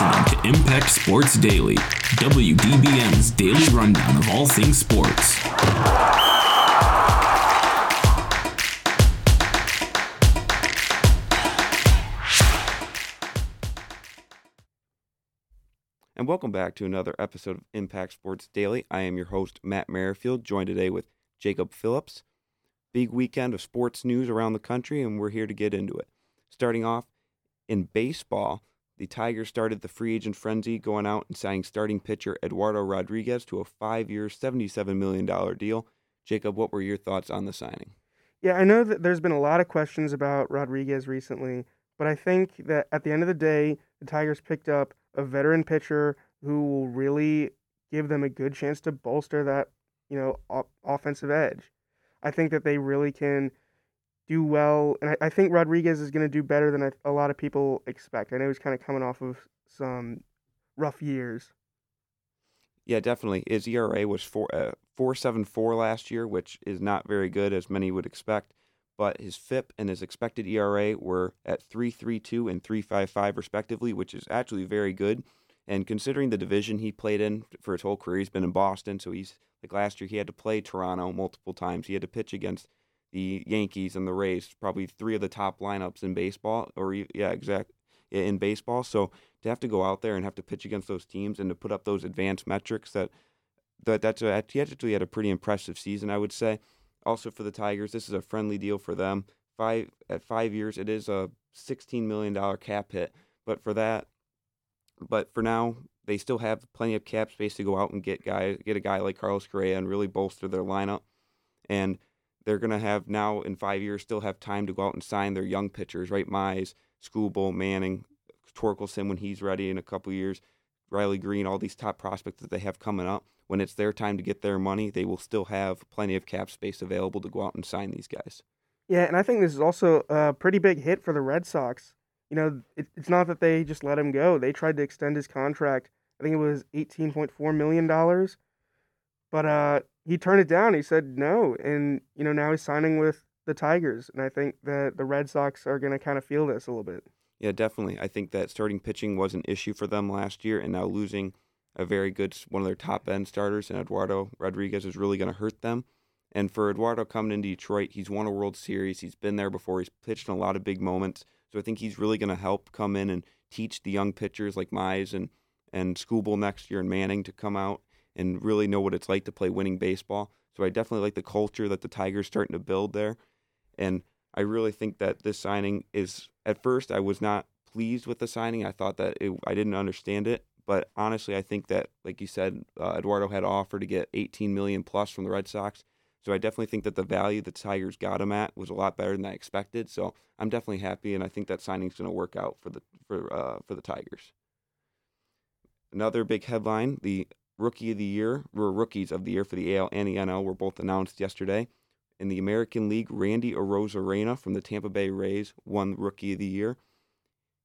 listening to Impact Sports Daily, WDBM's daily rundown of all things sports. And welcome back to another episode of Impact Sports Daily. I am your host, Matt Merrifield, joined today with Jacob Phillips. Big weekend of sports news around the country, and we're here to get into it. Starting off in baseball, the Tigers started the free agent frenzy, going out and signing starting pitcher Eduardo Rodriguez to a five year, $77 million deal. Jacob, what were your thoughts on the signing? Yeah, I know that there's been a lot of questions about Rodriguez recently, but I think that at the end of the day, the Tigers picked up a veteran pitcher who will really give them a good chance to bolster that, you know, offensive edge. I think that they really can do well, and I, I think Rodriguez is going to do better than a lot of people expect. I know he's kind of coming off of some rough years. Yeah, definitely. His ERA was four uh, four seven four last year, which is not very good as many would expect. But his FIP and his expected ERA were at three three two and three five five respectively, which is actually very good. And considering the division he played in for his whole career, he's been in Boston, so he's like last year he had to play Toronto multiple times. He had to pitch against the Yankees and the Rays, probably three of the top lineups in baseball, or yeah, exact in baseball. So to have to go out there and have to pitch against those teams and to put up those advanced metrics that that that's a, he actually had a pretty impressive season, I would say. Also for the Tigers, this is a friendly deal for them. Five at five years, it is a sixteen million dollar cap hit, but for that, but for now, they still have plenty of cap space to go out and get guy get a guy like Carlos Correa and really bolster their lineup. And they're gonna have now in five years still have time to go out and sign their young pitchers, right? Mize, Skubal, Manning, Torkelson when he's ready in a couple years, Riley Greene, all these top prospects that they have coming up. When it's their time to get their money, they will still have plenty of cap space available to go out and sign these guys. Yeah, and I think this is also a pretty big hit for the Red Sox. You know, it, it's not that they just let him go. They tried to extend his contract. I think it was eighteen point four million dollars, but uh, he turned it down. He said no, and you know now he's signing with the Tigers, and I think that the Red Sox are going to kind of feel this a little bit. Yeah, definitely. I think that starting pitching was an issue for them last year, and now losing a very good one of their top end starters, and Eduardo Rodriguez is really going to hurt them. And for Eduardo coming into Detroit, he's won a World Series. He's been there before. He's pitched in a lot of big moments. So I think he's really going to help come in and teach the young pitchers like Mize and and Skubal next year and Manning to come out and really know what it's like to play winning baseball. So I definitely like the culture that the Tigers starting to build there. And I really think that this signing is at first I was not pleased with the signing. I thought that it, I didn't understand it, but honestly, I think that like you said, uh, Eduardo had offered to get 18 million plus from the Red Sox. So I definitely think that the value the Tigers got him at was a lot better than I expected. So I'm definitely happy, and I think that signing's going to work out for the for uh, for the Tigers. Another big headline: the rookie of the year, or rookies of the year for the AL and the NL were both announced yesterday. In the American League, Randy Arozarena from the Tampa Bay Rays won Rookie of the Year.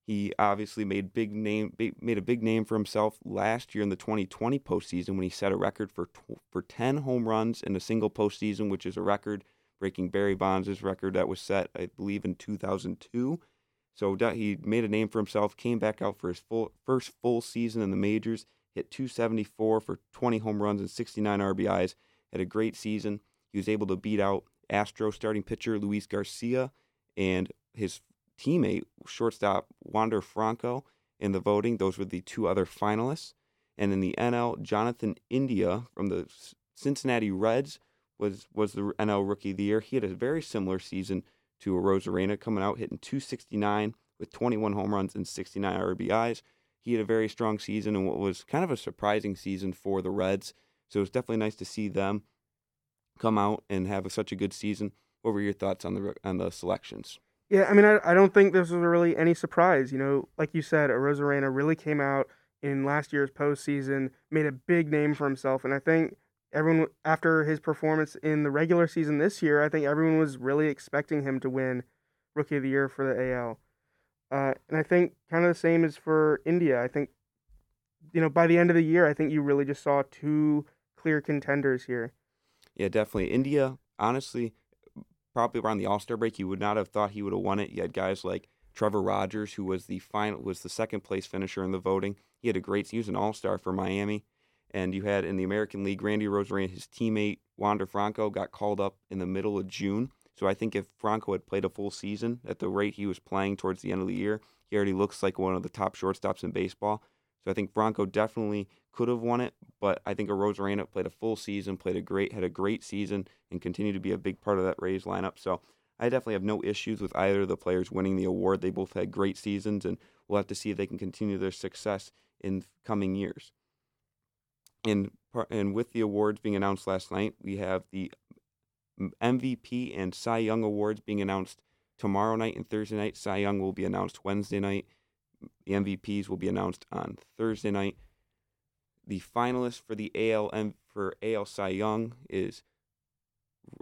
He obviously made big name made a big name for himself last year in the 2020 postseason when he set a record for for 10 home runs in a single postseason, which is a record breaking Barry Bonds' record that was set, I believe, in 2002. So he made a name for himself. Came back out for his full first full season in the majors. Hit 274 for 20 home runs and 69 RBIs. Had a great season. He was able to beat out Astro starting pitcher Luis Garcia and his teammate, shortstop Wander Franco, in the voting. Those were the two other finalists. And in the NL, Jonathan India from the Cincinnati Reds was, was the NL Rookie of the Year. He had a very similar season to Arozarena, coming out hitting 269 with 21 home runs and 69 RBIs. He had a very strong season and what was kind of a surprising season for the Reds. So it was definitely nice to see them come out and have a, such a good season. What were your thoughts on the on the selections? Yeah, I mean, I, I don't think this was really any surprise. You know, like you said, Arozarena really came out in last year's postseason, made a big name for himself, and I think everyone after his performance in the regular season this year, I think everyone was really expecting him to win Rookie of the Year for the AL. Uh, and I think kind of the same is for India. I think, you know, by the end of the year, I think you really just saw two clear contenders here. Yeah, definitely. India, honestly, probably around the All Star break, you would not have thought he would have won it. You had guys like Trevor Rogers, who was the final was the second place finisher in the voting. He had a great he was an all star for Miami. And you had in the American League, Randy Arozarena, his teammate Wander Franco got called up in the middle of June. So I think if Franco had played a full season at the rate he was playing towards the end of the year, he already looks like one of the top shortstops in baseball. So I think Franco definitely could have won it, but I think Arozarena played a full season, played a great, had a great season, and continued to be a big part of that Rays lineup. So I definitely have no issues with either of the players winning the award. They both had great seasons, and we'll have to see if they can continue their success in coming years. And and with the awards being announced last night, we have the MVP and Cy Young awards being announced tomorrow night and Thursday night. Cy Young will be announced Wednesday night. The MVPs will be announced on Thursday night. The finalists for the AL for AL Cy Young is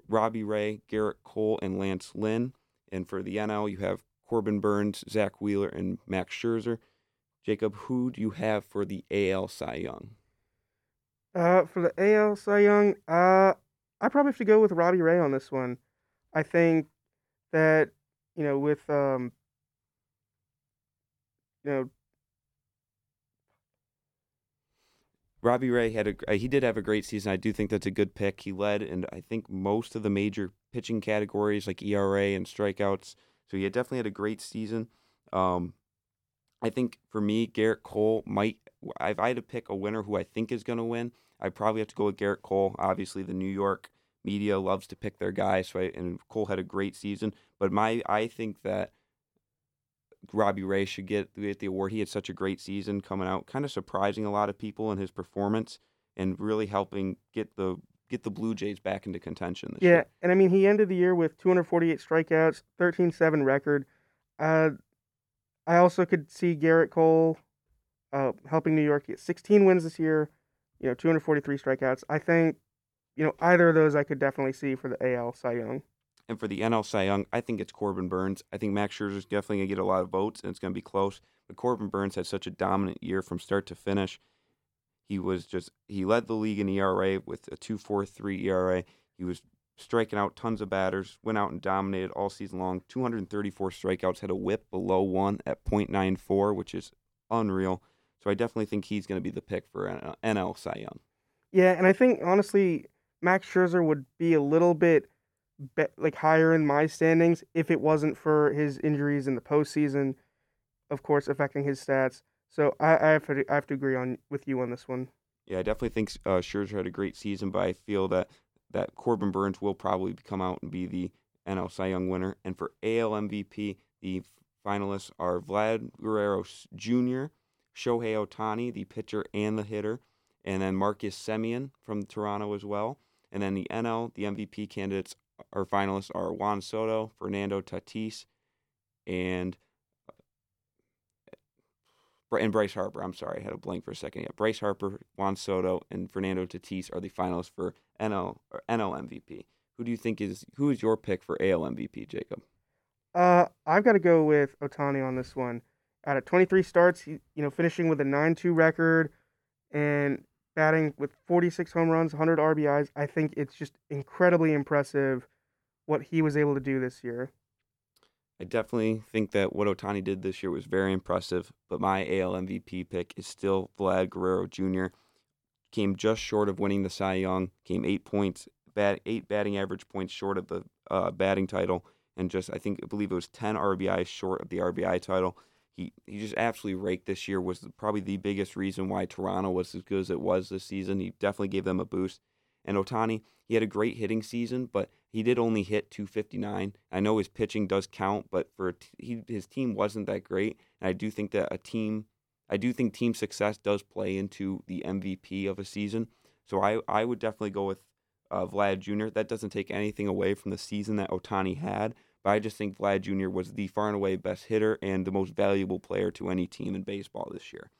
Robbie Ray, Gerrit Cole, and Lance Lynn. And for the NL, you have Corbin Burnes, Zack Wheeler, and Max Scherzer. Jacob, who do you have for the AL Cy Young? Uh, for the AL Cy Young, uh, I probably have to go with Robbie Ray on this one. I think that you know with um, you know Robbie Ray had a uh, he did have a great season. I do think that's a good pick. He led and I think most of the major pitching categories like ERA and strikeouts. So he had definitely had a great season. Um, I think for me, Gerrit Cole might. If I had to pick a winner who I think is going to win, I probably have to go with Gerrit Cole. Obviously, the New York media loves to pick their guys, so I, and Cole had a great season. But my, I think that Robbie Ray should get, get the award. He had such a great season coming out, kind of surprising a lot of people in his performance, and really helping get the get the Blue Jays back into contention. yeah, year. and I mean he ended the year with 248 strikeouts, 13-7 record. Uh, I also could see Gerrit Cole uh, helping New York get 16 wins this year, you know, 243 strikeouts. I think, you know, either of those I could definitely see for the AL Cy Young. And for the NL Cy Young, I think it's Corbin Burnes. I think Max Scherzer is definitely going to get a lot of votes, and it's going to be close. But Corbin Burnes had such a dominant year from start to finish. He was just he led the league in ERA with a 2.43 ERA. He was striking out tons of batters, went out and dominated all season long. 234 strikeouts, had a whip below one at .94, which is unreal. So I definitely think he's going to be the pick for NL Cy Young. Yeah, and I think honestly, Max Scherzer would be a little bit be- like higher in my standings if it wasn't for his injuries in the postseason, of course, affecting his stats. So I, I have to I have to agree on with you on this one. Yeah, I definitely think uh, Scherzer had a great season, but I feel that that Corbin Burnes will probably come out and be the NL Cy Young winner. And for AL MVP, the finalists are Vlad Guerrero Jr., Shohei Ohtani, the pitcher and the hitter, and then Marcus Semien from Toronto as well. And then the NL, the MVP candidates or finalists are Juan Soto, Fernando Tatis, and and Bryce Harper. I'm sorry, I had a blank for a second. Yeah, Bryce Harper, Juan Soto, and Fernando Tatis are the finalists for NL or NL MVP. Who do you think is who is your pick for AL MVP, Jacob? Uh, I've got to go with Ohtani on this one. Out of 23 starts, you know, finishing with a 9-2 record and batting with 46 home runs, 100 RBIs. I think it's just incredibly impressive what he was able to do this year. I definitely think that what Ohtani did this year was very impressive, but my AL MVP pick is still Vlad Guerrero Jr. Came just short of winning the Cy Young, came eight points, bat, eight batting average points short of the uh, batting title, and just I think I believe it was 10 RBI short of the RBI title. He he just absolutely raked this year. Was probably the biggest reason why Toronto was as good as it was this season. He definitely gave them a boost. And Ohtani, he had a great hitting season, but he did only hit 259. I know his pitching does count, but for he, his team wasn't that great. And I do think that a team, I do think team success does play into the MVP of a season. So I, I would definitely go with uh, Vlad Jr. That doesn't take anything away from the season that Ohtani had, but I just think Vlad Jr. was the far and away best hitter and the most valuable player to any team in baseball this year.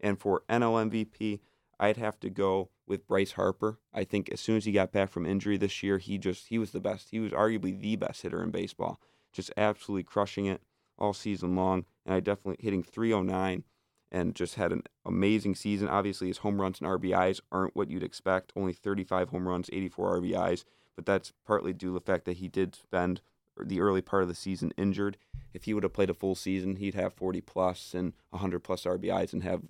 And for NL MVP, I'd have to go with Bryce Harper. I think as soon as he got back from injury this year, he just he was the best. He was arguably the best hitter in baseball. Just absolutely crushing it all season long. And I definitely hitting 309 and just had an amazing season. Obviously, his home runs and RBIs aren't what you'd expect. Only 35 home runs, 84 RBIs, but that's partly due to the fact that he did spend the early part of the season injured, if he would have played a full season, he'd have 40 plus and 100 plus RBIs and have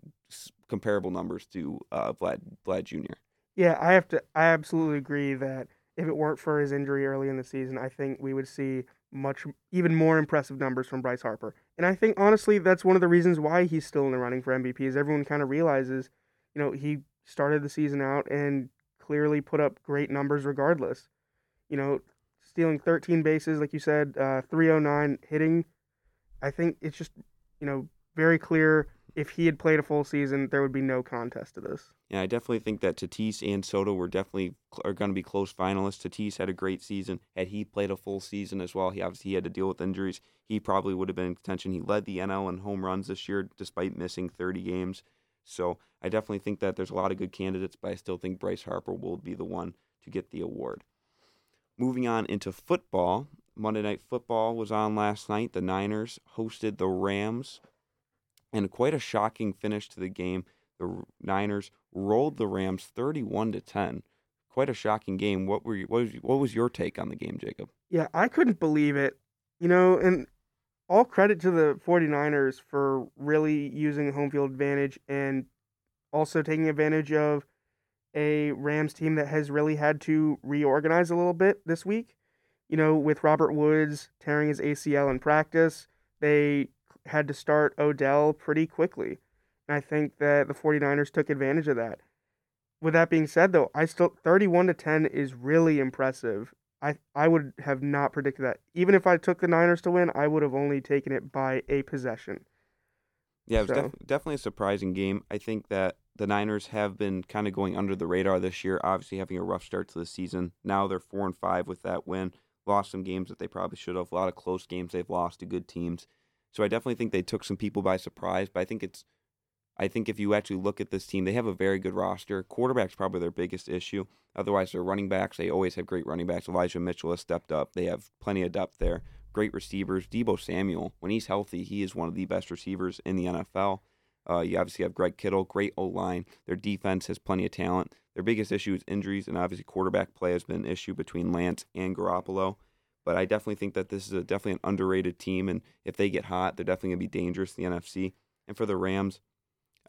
comparable numbers to uh, Vlad Vlad Jr. Yeah, I have to. I absolutely agree that if it weren't for his injury early in the season, I think we would see much even more impressive numbers from Bryce Harper. And I think honestly, that's one of the reasons why he's still in the running for MVP. Is everyone kind of realizes, you know, he started the season out and clearly put up great numbers regardless. You know, stealing 13 bases, like you said, uh, 309 hitting. I think it's just, you know, very clear if he had played a full season, there would be no contest to this. Yeah, I definitely think that Tatis and Soto were definitely are going to be close finalists. Tatis had a great season. Had he played a full season as well, he obviously had to deal with injuries. He probably would have been in contention. He led the NL in home runs this year, despite missing 30 games. So I definitely think that there's a lot of good candidates, but I still think Bryce Harper will be the one to get the award. Moving on into football, Monday Night Football was on last night. The Niners hosted the Rams, and quite a shocking finish to the game. The Niners rolled the Rams 31 to 10. Quite a shocking game. What were you, what was what was your take on the game, Jacob? Yeah, I couldn't believe it. You know, and all credit to the 49ers for really using home field advantage and also taking advantage of a Rams team that has really had to reorganize a little bit this week. You know, with Robert Woods tearing his ACL in practice, they had to start Odell pretty quickly. And I think that the 49ers took advantage of that. With that being said though, I still 31 to 10 is really impressive. I I would have not predicted that. Even if I took the Niners to win, I would have only taken it by a possession. Yeah, it was so. def- definitely a surprising game. I think that the Niners have been kind of going under the radar this year, obviously having a rough start to the season. Now they're four and five with that win. Lost some games that they probably should have. A lot of close games they've lost to good teams. So I definitely think they took some people by surprise. But I think it's, I think if you actually look at this team, they have a very good roster. Quarterback's probably their biggest issue. Otherwise, their running backs, they always have great running backs. Elijah Mitchell has stepped up. They have plenty of depth there. Great receivers. Deebo Samuel, when he's healthy, he is one of the best receivers in the NFL. Uh, you obviously have Greg Kittle, great O line. Their defense has plenty of talent. Their biggest issue is injuries, and obviously quarterback play has been an issue between Lance and Garoppolo. But I definitely think that this is a, definitely an underrated team, and if they get hot, they're definitely gonna be dangerous in the NFC. And for the Rams,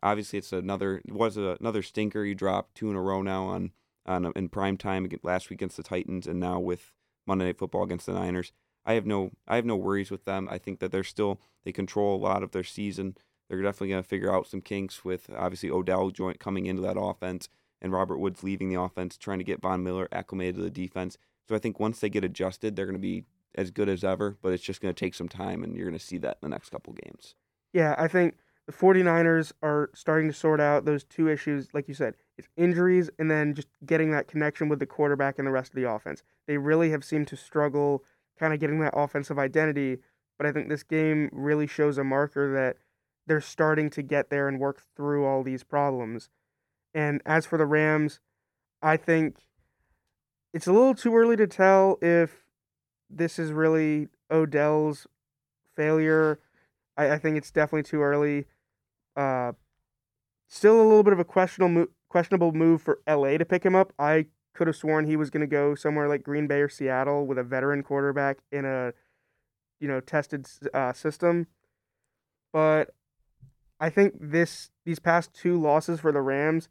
obviously it's another it was a, another stinker. You dropped two in a row now on on in prime time last week against the Titans, and now with Monday Night Football against the Niners. I have no I have no worries with them. I think that they're still they control a lot of their season. They're definitely going to figure out some kinks with obviously Odell joint coming into that offense and Robert Woods leaving the offense, trying to get Von Miller acclimated to the defense. So I think once they get adjusted, they're going to be as good as ever, but it's just going to take some time, and you're going to see that in the next couple games. Yeah, I think the 49ers are starting to sort out those two issues, like you said, it's injuries and then just getting that connection with the quarterback and the rest of the offense. They really have seemed to struggle kind of getting that offensive identity, but I think this game really shows a marker that they're starting to get there and work through all these problems. And as for the Rams, I think it's a little too early to tell if this is really Odell's failure. I, I think it's definitely too early. Uh, still a little bit of a questionable questionable move for LA to pick him up. I could have sworn he was going to go somewhere like Green Bay or Seattle with a veteran quarterback in a you know tested uh, system. But I think this these past two losses for the Rams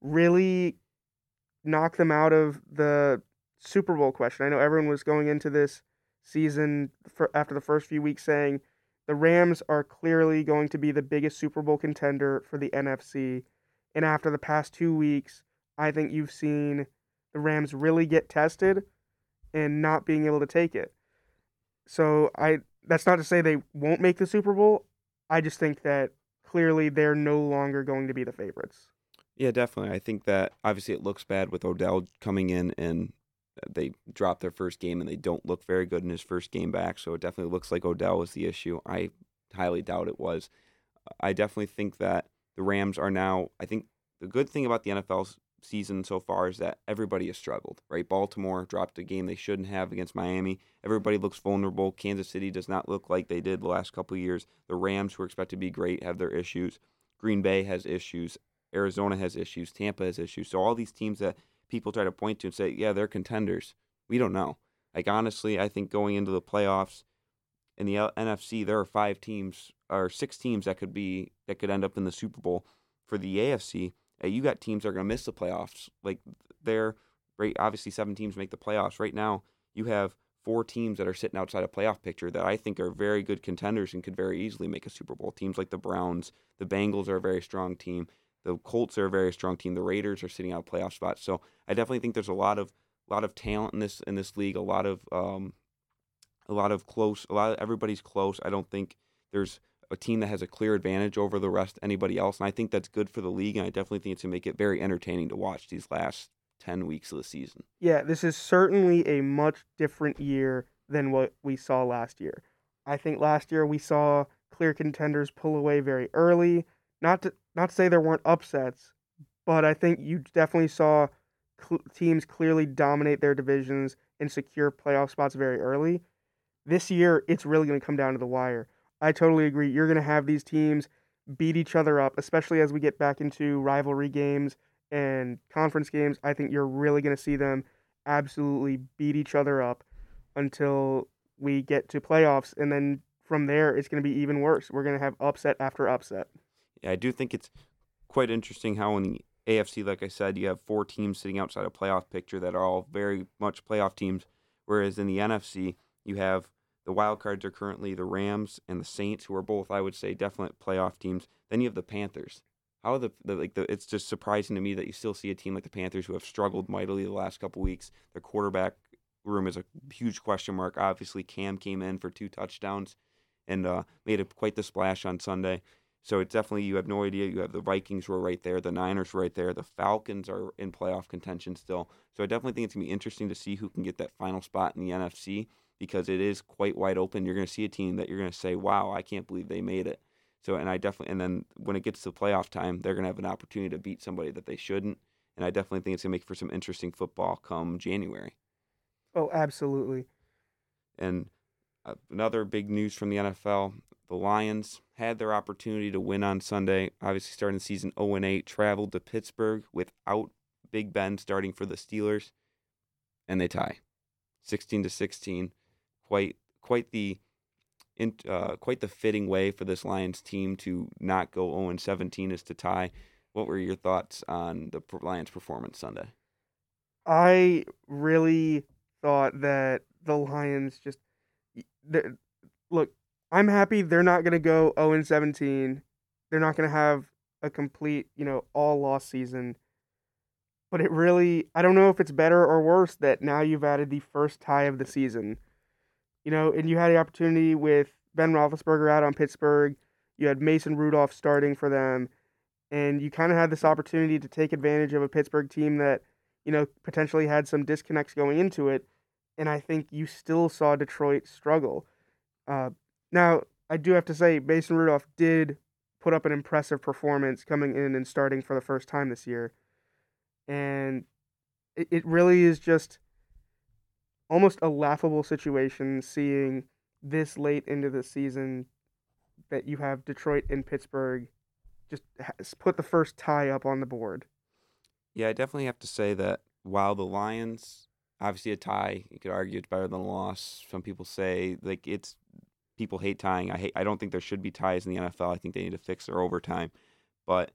really knock them out of the Super Bowl question. I know everyone was going into this season for, after the first few weeks saying the Rams are clearly going to be the biggest Super Bowl contender for the NFC. And after the past two weeks, I think you've seen the Rams really get tested and not being able to take it. So I that's not to say they won't make the Super Bowl. I just think that clearly they're no longer going to be the favorites. Yeah, definitely. I think that obviously it looks bad with Odell coming in and uh, they drop their first game and they don't look very good in his first game back. So it definitely looks like Odell was the issue. I highly doubt it was. I definitely think that the Rams are now. I think the good thing about the NFL season so far is that everybody has struggled. Right, Baltimore dropped a game they shouldn't have against Miami. Everybody looks vulnerable. Kansas City does not look like they did the last couple years. The Rams, who are expected to be great, have their issues. Green Bay has issues. Arizona has issues. Tampa has issues. So all these teams that people try to point to and say, yeah, they're contenders. We don't know. Like honestly, I think going into the playoffs, in the NFC, there are five teams or six teams that could be that could end up in the Super Bowl. For the AFC, uh, you got teams that are going to miss the playoffs. Like they're right. Obviously, seven teams make the playoffs. Right now, you have four teams that are sitting outside a playoff picture that I think are very good contenders and could very easily make a Super Bowl. Teams like the Browns, the Bengals are a very strong team. The Colts are a very strong team. The Raiders are sitting out playoff spots. So I definitely think there's a lot of lot of talent in this in this league. A lot of um, a lot of close. A lot of everybody's close. I don't think there's a team that has a clear advantage over the rest anybody else, and I think that's good for the league. And I definitely think it's gonna make it very entertaining to watch these last 10 weeks of the season. Yeah, this is certainly a much different year than what we saw last year. I think last year we saw clear contenders pull away very early. Not to not to say there weren't upsets, but I think you definitely saw cl- teams clearly dominate their divisions and secure playoff spots very early. This year, it's really going to come down to the wire. I totally agree. You're going to have these teams beat each other up, especially as we get back into rivalry games and conference games. I think you're really going to see them absolutely beat each other up until we get to playoffs. And then from there, it's going to be even worse. We're going to have upset after upset. Yeah, I do think it's quite interesting how in the AFC, like I said, you have four teams sitting outside a playoff picture that are all very much playoff teams, whereas in the NFC, you have the wild cards are currently the Rams and the Saints, who are both, I would say, definite playoff teams. Then you have the Panthers. How the, the like the it's just surprising to me that you still see a team like the Panthers who have struggled mightily the last couple weeks. Their quarterback room is a huge question mark. Obviously, Cam came in for two touchdowns and uh, made a, quite the splash on Sunday. So it's definitely you have no idea. You have the Vikings who are right there, the Niners were right there, the Falcons are in playoff contention still. So I definitely think it's gonna be interesting to see who can get that final spot in the NFC because it is quite wide open. You're gonna see a team that you're gonna say, "Wow, I can't believe they made it." So and I definitely and then when it gets to playoff time, they're gonna have an opportunity to beat somebody that they shouldn't. And I definitely think it's gonna make for some interesting football come January. Oh, absolutely. And uh, another big news from the NFL: the Lions had their opportunity to win on Sunday. Obviously, starting the season 0 8, traveled to Pittsburgh without Big Ben starting for the Steelers, and they tie, 16 to 16. Quite quite the in, uh, quite the fitting way for this Lions team to not go 0 17 is to tie. What were your thoughts on the Lions' performance Sunday? I really thought that the Lions just look. I'm happy they're not going to go 0 17. They're not going to have a complete, you know, all loss season. But it really, I don't know if it's better or worse that now you've added the first tie of the season. You know, and you had the opportunity with Ben Roethlisberger out on Pittsburgh. You had Mason Rudolph starting for them, and you kind of had this opportunity to take advantage of a Pittsburgh team that, you know, potentially had some disconnects going into it. And I think you still saw Detroit struggle. Uh, now, I do have to say, Mason Rudolph did put up an impressive performance coming in and starting for the first time this year. And it, it really is just almost a laughable situation seeing this late into the season that you have Detroit and Pittsburgh just put the first tie up on the board. Yeah, I definitely have to say that while the Lions, obviously a tie, you could argue it's better than a loss. Some people say like it's people hate tying. I hate. I don't think there should be ties in the NFL. I think they need to fix their overtime, but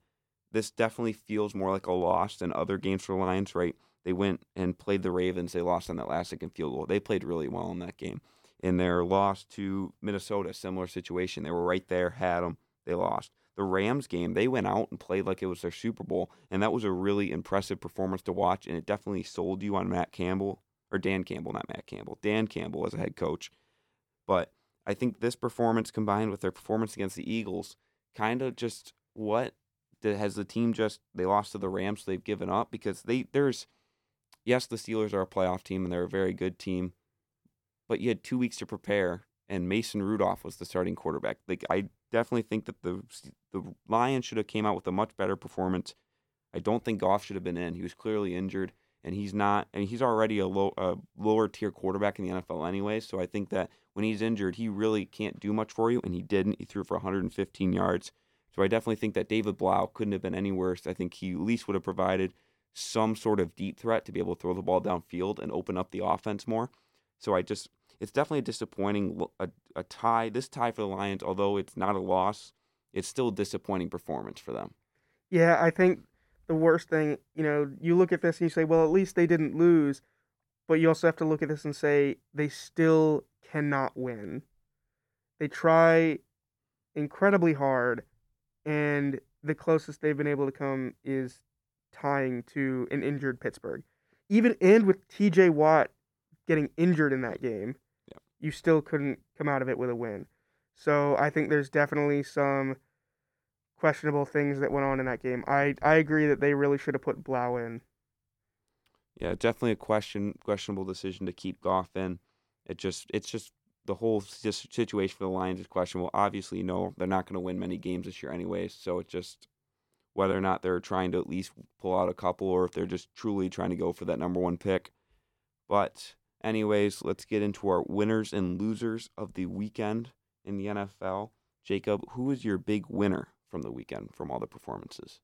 this definitely feels more like a loss than other games for the Lions. Right? They went and played the Ravens. They lost on that last second field goal. They played really well in that game. In their loss to Minnesota, similar situation. They were right there, had them. They lost. The Rams game, they went out and played like it was their Super Bowl, and that was a really impressive performance to watch. And it definitely sold you on Matt Campbell or Dan Campbell, not Matt Campbell, Dan Campbell as a head coach. But I think this performance combined with their performance against the Eagles kind of just what has the team just they lost to the Rams so they've given up because they there's yes the Steelers are a playoff team and they're a very good team but you had 2 weeks to prepare and Mason Rudolph was the starting quarterback like I definitely think that the the Lions should have came out with a much better performance I don't think Goff should have been in he was clearly injured and he's not and he's already a low a lower tier quarterback in the NFL anyway so I think that when he's injured, he really can't do much for you, and he didn't. He threw for 115 yards. So I definitely think that David Blough couldn't have been any worse. I think he at least would have provided some sort of deep threat to be able to throw the ball downfield and open up the offense more. So I just it's definitely a disappointing. A, a tie, this tie for the Lions, although it's not a loss, it's still a disappointing performance for them. Yeah, I think the worst thing, you know, you look at this and you say, well, at least they didn't lose. But you also have to look at this and say they still cannot win. They try incredibly hard, and the closest they've been able to come is tying to an injured Pittsburgh. Even and with TJ Watt getting injured in that game, yeah. you still couldn't come out of it with a win. So I think there's definitely some questionable things that went on in that game. I I agree that they really should have put Blough in. Yeah, definitely a question questionable decision to keep Goff in. It just it's just the whole situation for the Lions is questionable. Obviously, no, they're not going to win many games this year anyways. So it just whether or not they're trying to at least pull out a couple, or if they're just truly trying to go for that number one pick. But anyways, let's get into our winners and losers of the weekend in the NFL. Jacob, who is your big winner from the weekend from all the performances?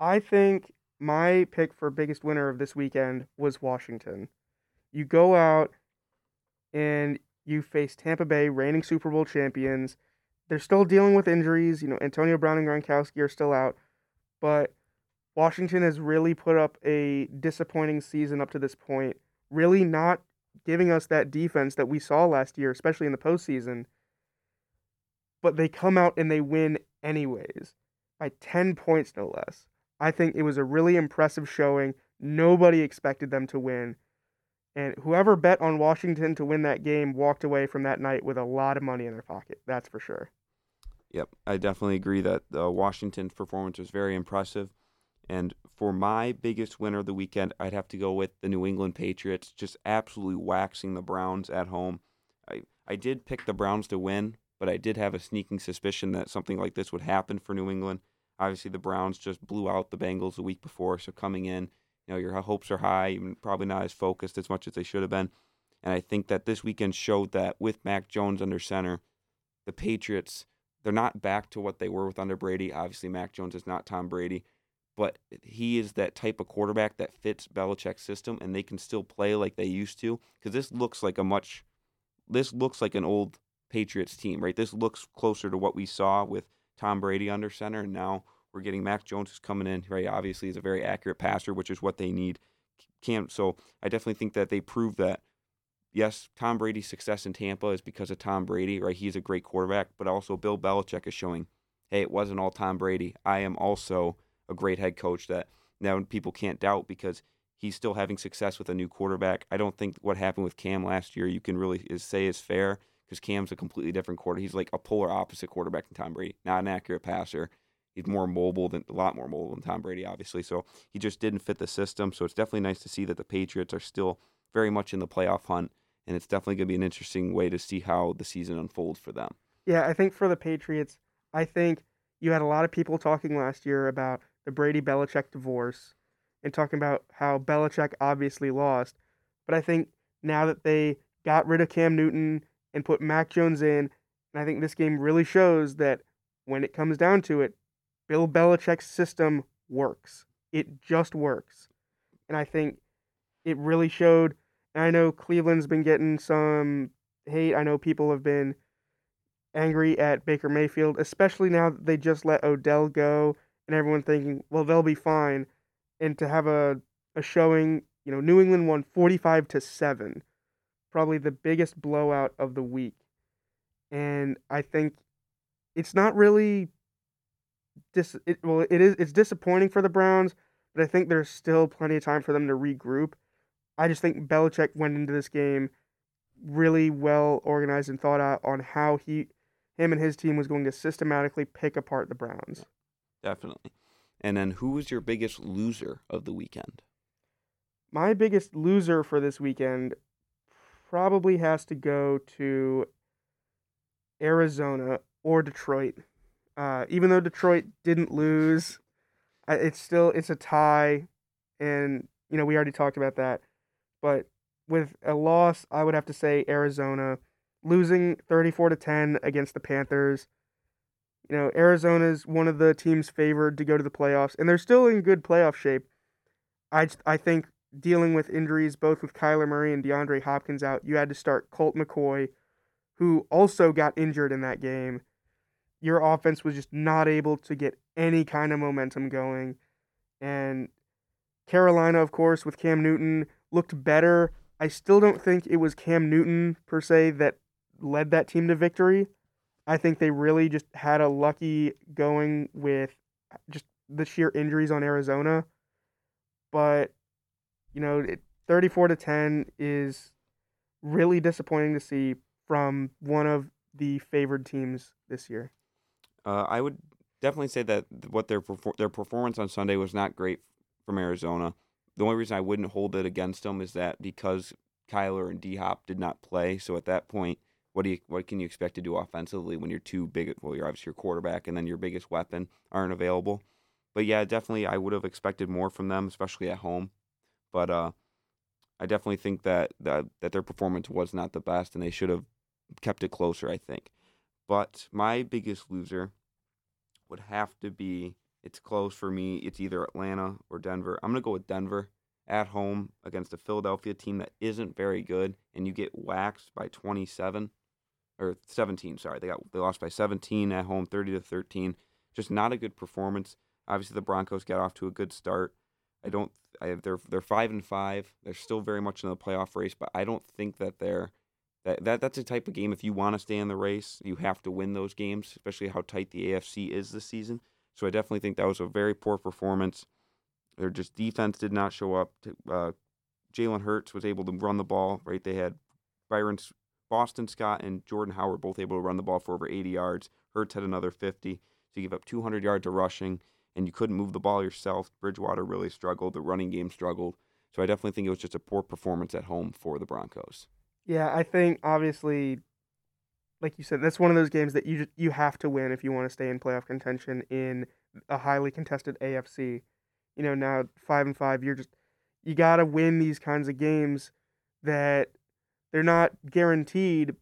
I think my pick for biggest winner of this weekend was Washington. You go out and you face Tampa Bay, reigning Super Bowl champions. They're still dealing with injuries. You know, Antonio Brown and Gronkowski are still out, but Washington has really put up a disappointing season up to this point. Really not giving us that defense that we saw last year, especially in the postseason. But they come out and they win anyways by 10 points, no less. I think it was a really impressive showing. Nobody expected them to win. And whoever bet on Washington to win that game walked away from that night with a lot of money in their pocket. That's for sure. Yep, I definitely agree that the Washington performance was very impressive. And for my biggest winner of the weekend, I'd have to go with the New England Patriots, just absolutely waxing the Browns at home. I, I did pick the Browns to win, but I did have a sneaking suspicion that something like this would happen for New England. Obviously, the Browns just blew out the Bengals the week before, so coming in, you know, your hopes are high, probably not as focused as much as they should have been. And I think that this weekend showed that with Mac Jones under center, the Patriots, they're not back to what they were with under Brady. Obviously, Mac Jones is not Tom Brady, but he is that type of quarterback that fits Belichick's system, and they can still play like they used to. Because this looks like a much, this looks like an old Patriots team, right? This looks closer to what we saw with Tom Brady under center, and now we're getting Mac Jones who's coming in, right? Obviously, he's a very accurate passer, which is what they need. Cam, so I definitely think that they proved that. Yes, Tom Brady's success in Tampa is because of Tom Brady, right? He's a great quarterback, but also Bill Belichick is showing, hey, it wasn't all Tom Brady. I am also a great head coach that now people can't doubt because he's still having success with a new quarterback. I don't think what happened with Cam last year you can really say is fair because Cam's a completely different quarter. He's like a polar opposite quarterback than Tom Brady. Not an accurate passer. He's more mobile than a lot more mobile than Tom Brady, obviously. So he just didn't fit the system. So it's definitely nice to see that the Patriots are still very much in the playoff hunt, and it's definitely going to be an interesting way to see how the season unfolds for them. Yeah, I think for the Patriots, I think you had a lot of people talking last year about the Brady Belichick divorce and talking about how Belichick obviously lost. But I think now that they got rid of Cam Newton and put Mac Jones in. And I think this game really shows that when it comes down to it, Bill Belichick's system works. It just works. And I think it really showed. I know Cleveland's been getting some hate. I know people have been angry at Baker Mayfield, especially now that they just let Odell go and everyone thinking, well, they'll be fine. And to have a, a showing, you know, New England won 45 to 7 probably the biggest blowout of the week. And I think it's not really dis it, well it is it's disappointing for the Browns, but I think there's still plenty of time for them to regroup. I just think Belichick went into this game really well organized and thought out on how he him and his team was going to systematically pick apart the Browns. Definitely. And then who was your biggest loser of the weekend? My biggest loser for this weekend probably has to go to Arizona or Detroit. Uh, even though Detroit didn't lose, it's still it's a tie, and you know we already talked about that. But with a loss, I would have to say Arizona losing 34 to 10 against the Panthers. You know, Arizona's one of the teams favored to go to the playoffs, and they're still in good playoff shape. I I think dealing with injuries, both with Kyler Murray and DeAndre Hopkins out, you had to start Colt McCoy, who also got injured in that game. Your offense was just not able to get any kind of momentum going. And Carolina, of course, with Cam Newton, looked better. I still don't think it was Cam Newton per se that led that team to victory. I think they really just had a lucky going with just the sheer injuries on Arizona. But, you know, 34 to 10 is really disappointing to see from one of the favored teams this year. Uh, I would definitely say that what their their performance on Sunday was not great from Arizona. The only reason I wouldn't hold it against them is that because Kyler and D Hop did not play, so at that point, what do you what can you expect to do offensively when you're too big? Well, you're obviously your quarterback, and then your biggest weapon aren't available. But yeah, definitely, I would have expected more from them, especially at home. But uh, I definitely think that, that that their performance was not the best, and they should have kept it closer. I think. But my biggest loser would have to be. It's close for me. It's either Atlanta or Denver. I'm gonna go with Denver at home against a Philadelphia team that isn't very good, and you get waxed by 27 or 17. Sorry, they got they lost by 17 at home, 30 to 13. Just not a good performance. Obviously, the Broncos got off to a good start. I don't. I, they're they're five and five. They're still very much in the playoff race, but I don't think that they're that, that that's a type of game. If you want to stay in the race, you have to win those games, especially how tight the AFC is this season. So I definitely think that was a very poor performance. Their just defense did not show up. Uh, Jalen Hurts was able to run the ball. Right, they had Byron Boston Scott and Jordan Howard both able to run the ball for over 80 yards. Hurts had another 50. So you give up 200 yards of rushing, and you couldn't move the ball yourself. Bridgewater really struggled. The running game struggled. So I definitely think it was just a poor performance at home for the Broncos. Yeah, I think obviously, like you said, that's one of those games that you you have to win if you want to stay in playoff contention in a highly contested AFC. You know, now five and five, you're just you got to win these kinds of games that they're not guaranteed,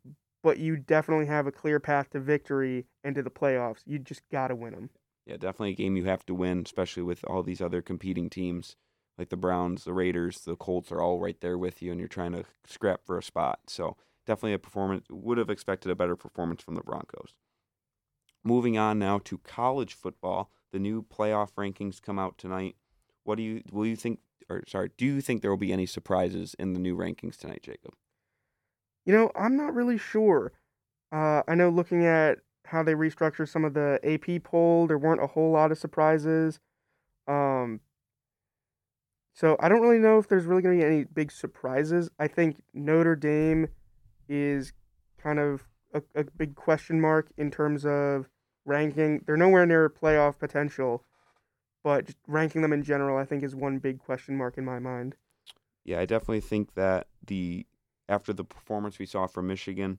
but you definitely have a clear path to victory and to the playoffs. You just got to win them. Yeah, definitely a game you have to win, especially with all these other competing teams like the Browns, the Raiders, the Colts are all right there with you, and you're trying to scrap for a spot. So definitely a performance. Would have expected a better performance from the Broncos. Moving on now to college football, the new playoff rankings come out tonight. What do you will you think? Or sorry, do you think there will be any surprises in the new rankings tonight, Jacob? You know, I'm not really sure. Uh, I know looking at how they restructured some of the AP poll, there weren't a whole lot of surprises. Um, so I don't really know if there's really going to be any big surprises. I think Notre Dame is kind of a, a big question mark in terms of ranking. They're nowhere near playoff potential, but ranking them in general, I think, is one big question mark in my mind. Yeah, I definitely think that the after the performance we saw from Michigan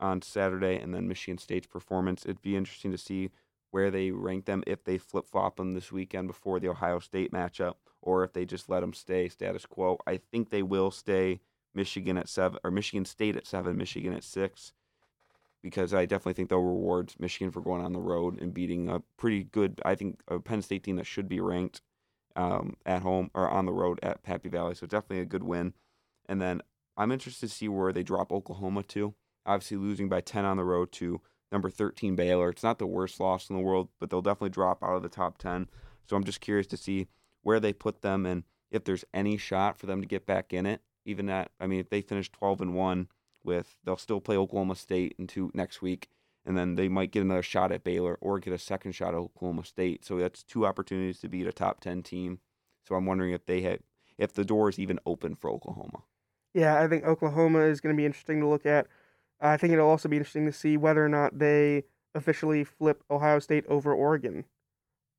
on Saturday and then Michigan State's performance, it'd be interesting to see where they rank them if they flip flop them this weekend before the Ohio State matchup or if they just let them stay status quo. I think they will stay Michigan at seven or Michigan State at seven, Michigan at six, because I definitely think they'll reward Michigan for going on the road and beating a pretty good, I think, a Penn State team that should be ranked um, at home or on the road at Happy Valley. So definitely a good win. And then I'm interested to see where they drop Oklahoma to. Obviously, losing by 10 on the road to number 13 Baylor. It's not the worst loss in the world, but they'll definitely drop out of the top 10. So I'm just curious to see where they put them and if there's any shot for them to get back in it. Even at, I mean, if they finish 12 and 1 with, they'll still play Oklahoma State into next week. And then they might get another shot at Baylor or get a second shot at Oklahoma State. So that's two opportunities to beat a top 10 team. So I'm wondering if they had, if the door is even open for Oklahoma. Yeah, I think Oklahoma is going to be interesting to look at. I think it'll also be interesting to see whether or not they officially flip Ohio State over Oregon.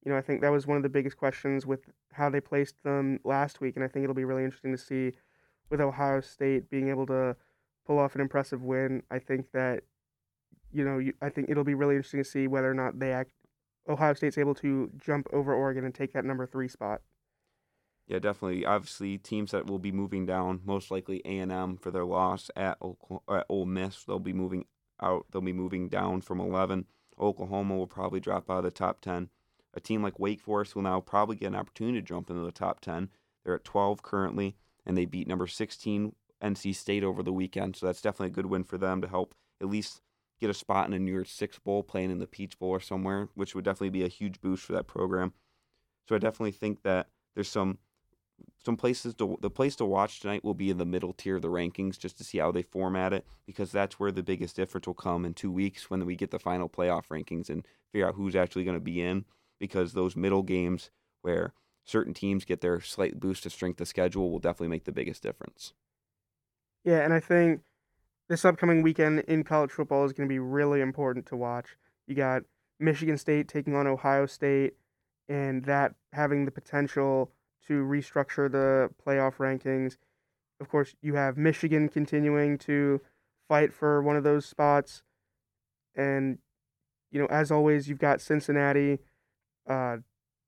You know, I think that was one of the biggest questions with how they placed them last week, and I think it'll be really interesting to see with Ohio State being able to pull off an impressive win. I think that, you know, you, I think it'll be really interesting to see whether or not they act. Ohio State's able to jump over Oregon and take that number three spot. Yeah, definitely. Obviously, teams that will be moving down, most likely A and M for their loss at, at Ole Miss. They'll be moving out. They'll be moving down from 11. Oklahoma will probably drop out of the top 10. A team like Wake Forest will now probably get an opportunity to jump into the top 10. They're at 12 currently. And they beat number 16 NC State over the weekend. So that's definitely a good win for them to help at least get a spot in a New Year's Six Bowl, playing in the Peach Bowl or somewhere, which would definitely be a huge boost for that program. So I definitely think that there's some some places to the place to watch tonight will be in the middle tier of the rankings just to see how they format it because that's where the biggest difference will come in two weeks when we get the final playoff rankings and figure out who's actually going to be in because those middle games where certain teams get their slight boost of strength of schedule will definitely make the biggest difference. Yeah, and I think this upcoming weekend in college football is going to be really important to watch. You got Michigan State taking on Ohio State, and that having the potential to restructure the playoff rankings. Of course, you have Michigan continuing to fight for one of those spots, and you know, as always, you've got Cincinnati uh,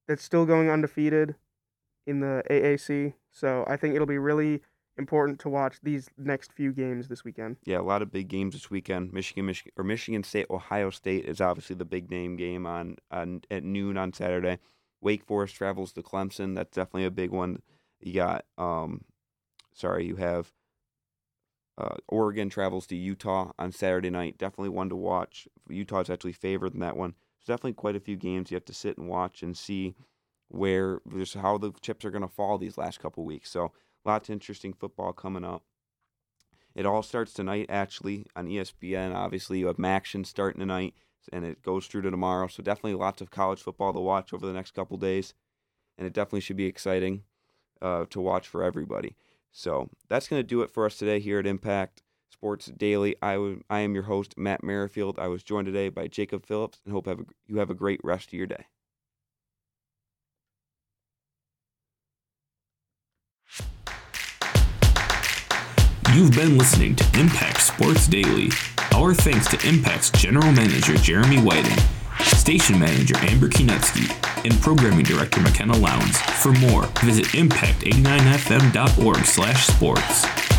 that's still going undefeated in the AAC. So I think it'll be really important to watch these next few games this weekend. Yeah, a lot of big games this weekend. Michigan, Michigan, or Michigan State, Ohio State is obviously the big name game on, on at noon on Saturday. Wake Forest travels to Clemson. That's definitely a big one. You got, um, sorry, you have uh, Oregon travels to Utah on Saturday night. Definitely one to watch. Utah's actually favored in that one. There's definitely quite a few games you have to sit and watch and see where just how the chips are going to fall these last couple weeks. So lots of interesting football coming up. It all starts tonight, actually, on ESPN. Obviously, you have MACtion starting tonight, and it goes through to tomorrow. So definitely lots of college football to watch over the next couple days, and it definitely should be exciting uh, to watch for everybody. So that's going to do it for us today here at Impact Sports Daily. I, w- I am your host, Matt Merrifield. I was joined today by Jacob Phillips, and hope have a, you have a great rest of your day. You've been listening to Impact Sports Daily. Our thanks to Impact's General Manager Jeremy Whiting, Station Manager Amber Kinutsky, and Programming Director McKenna Lowndes. For more, visit impact89fm.org slash sports.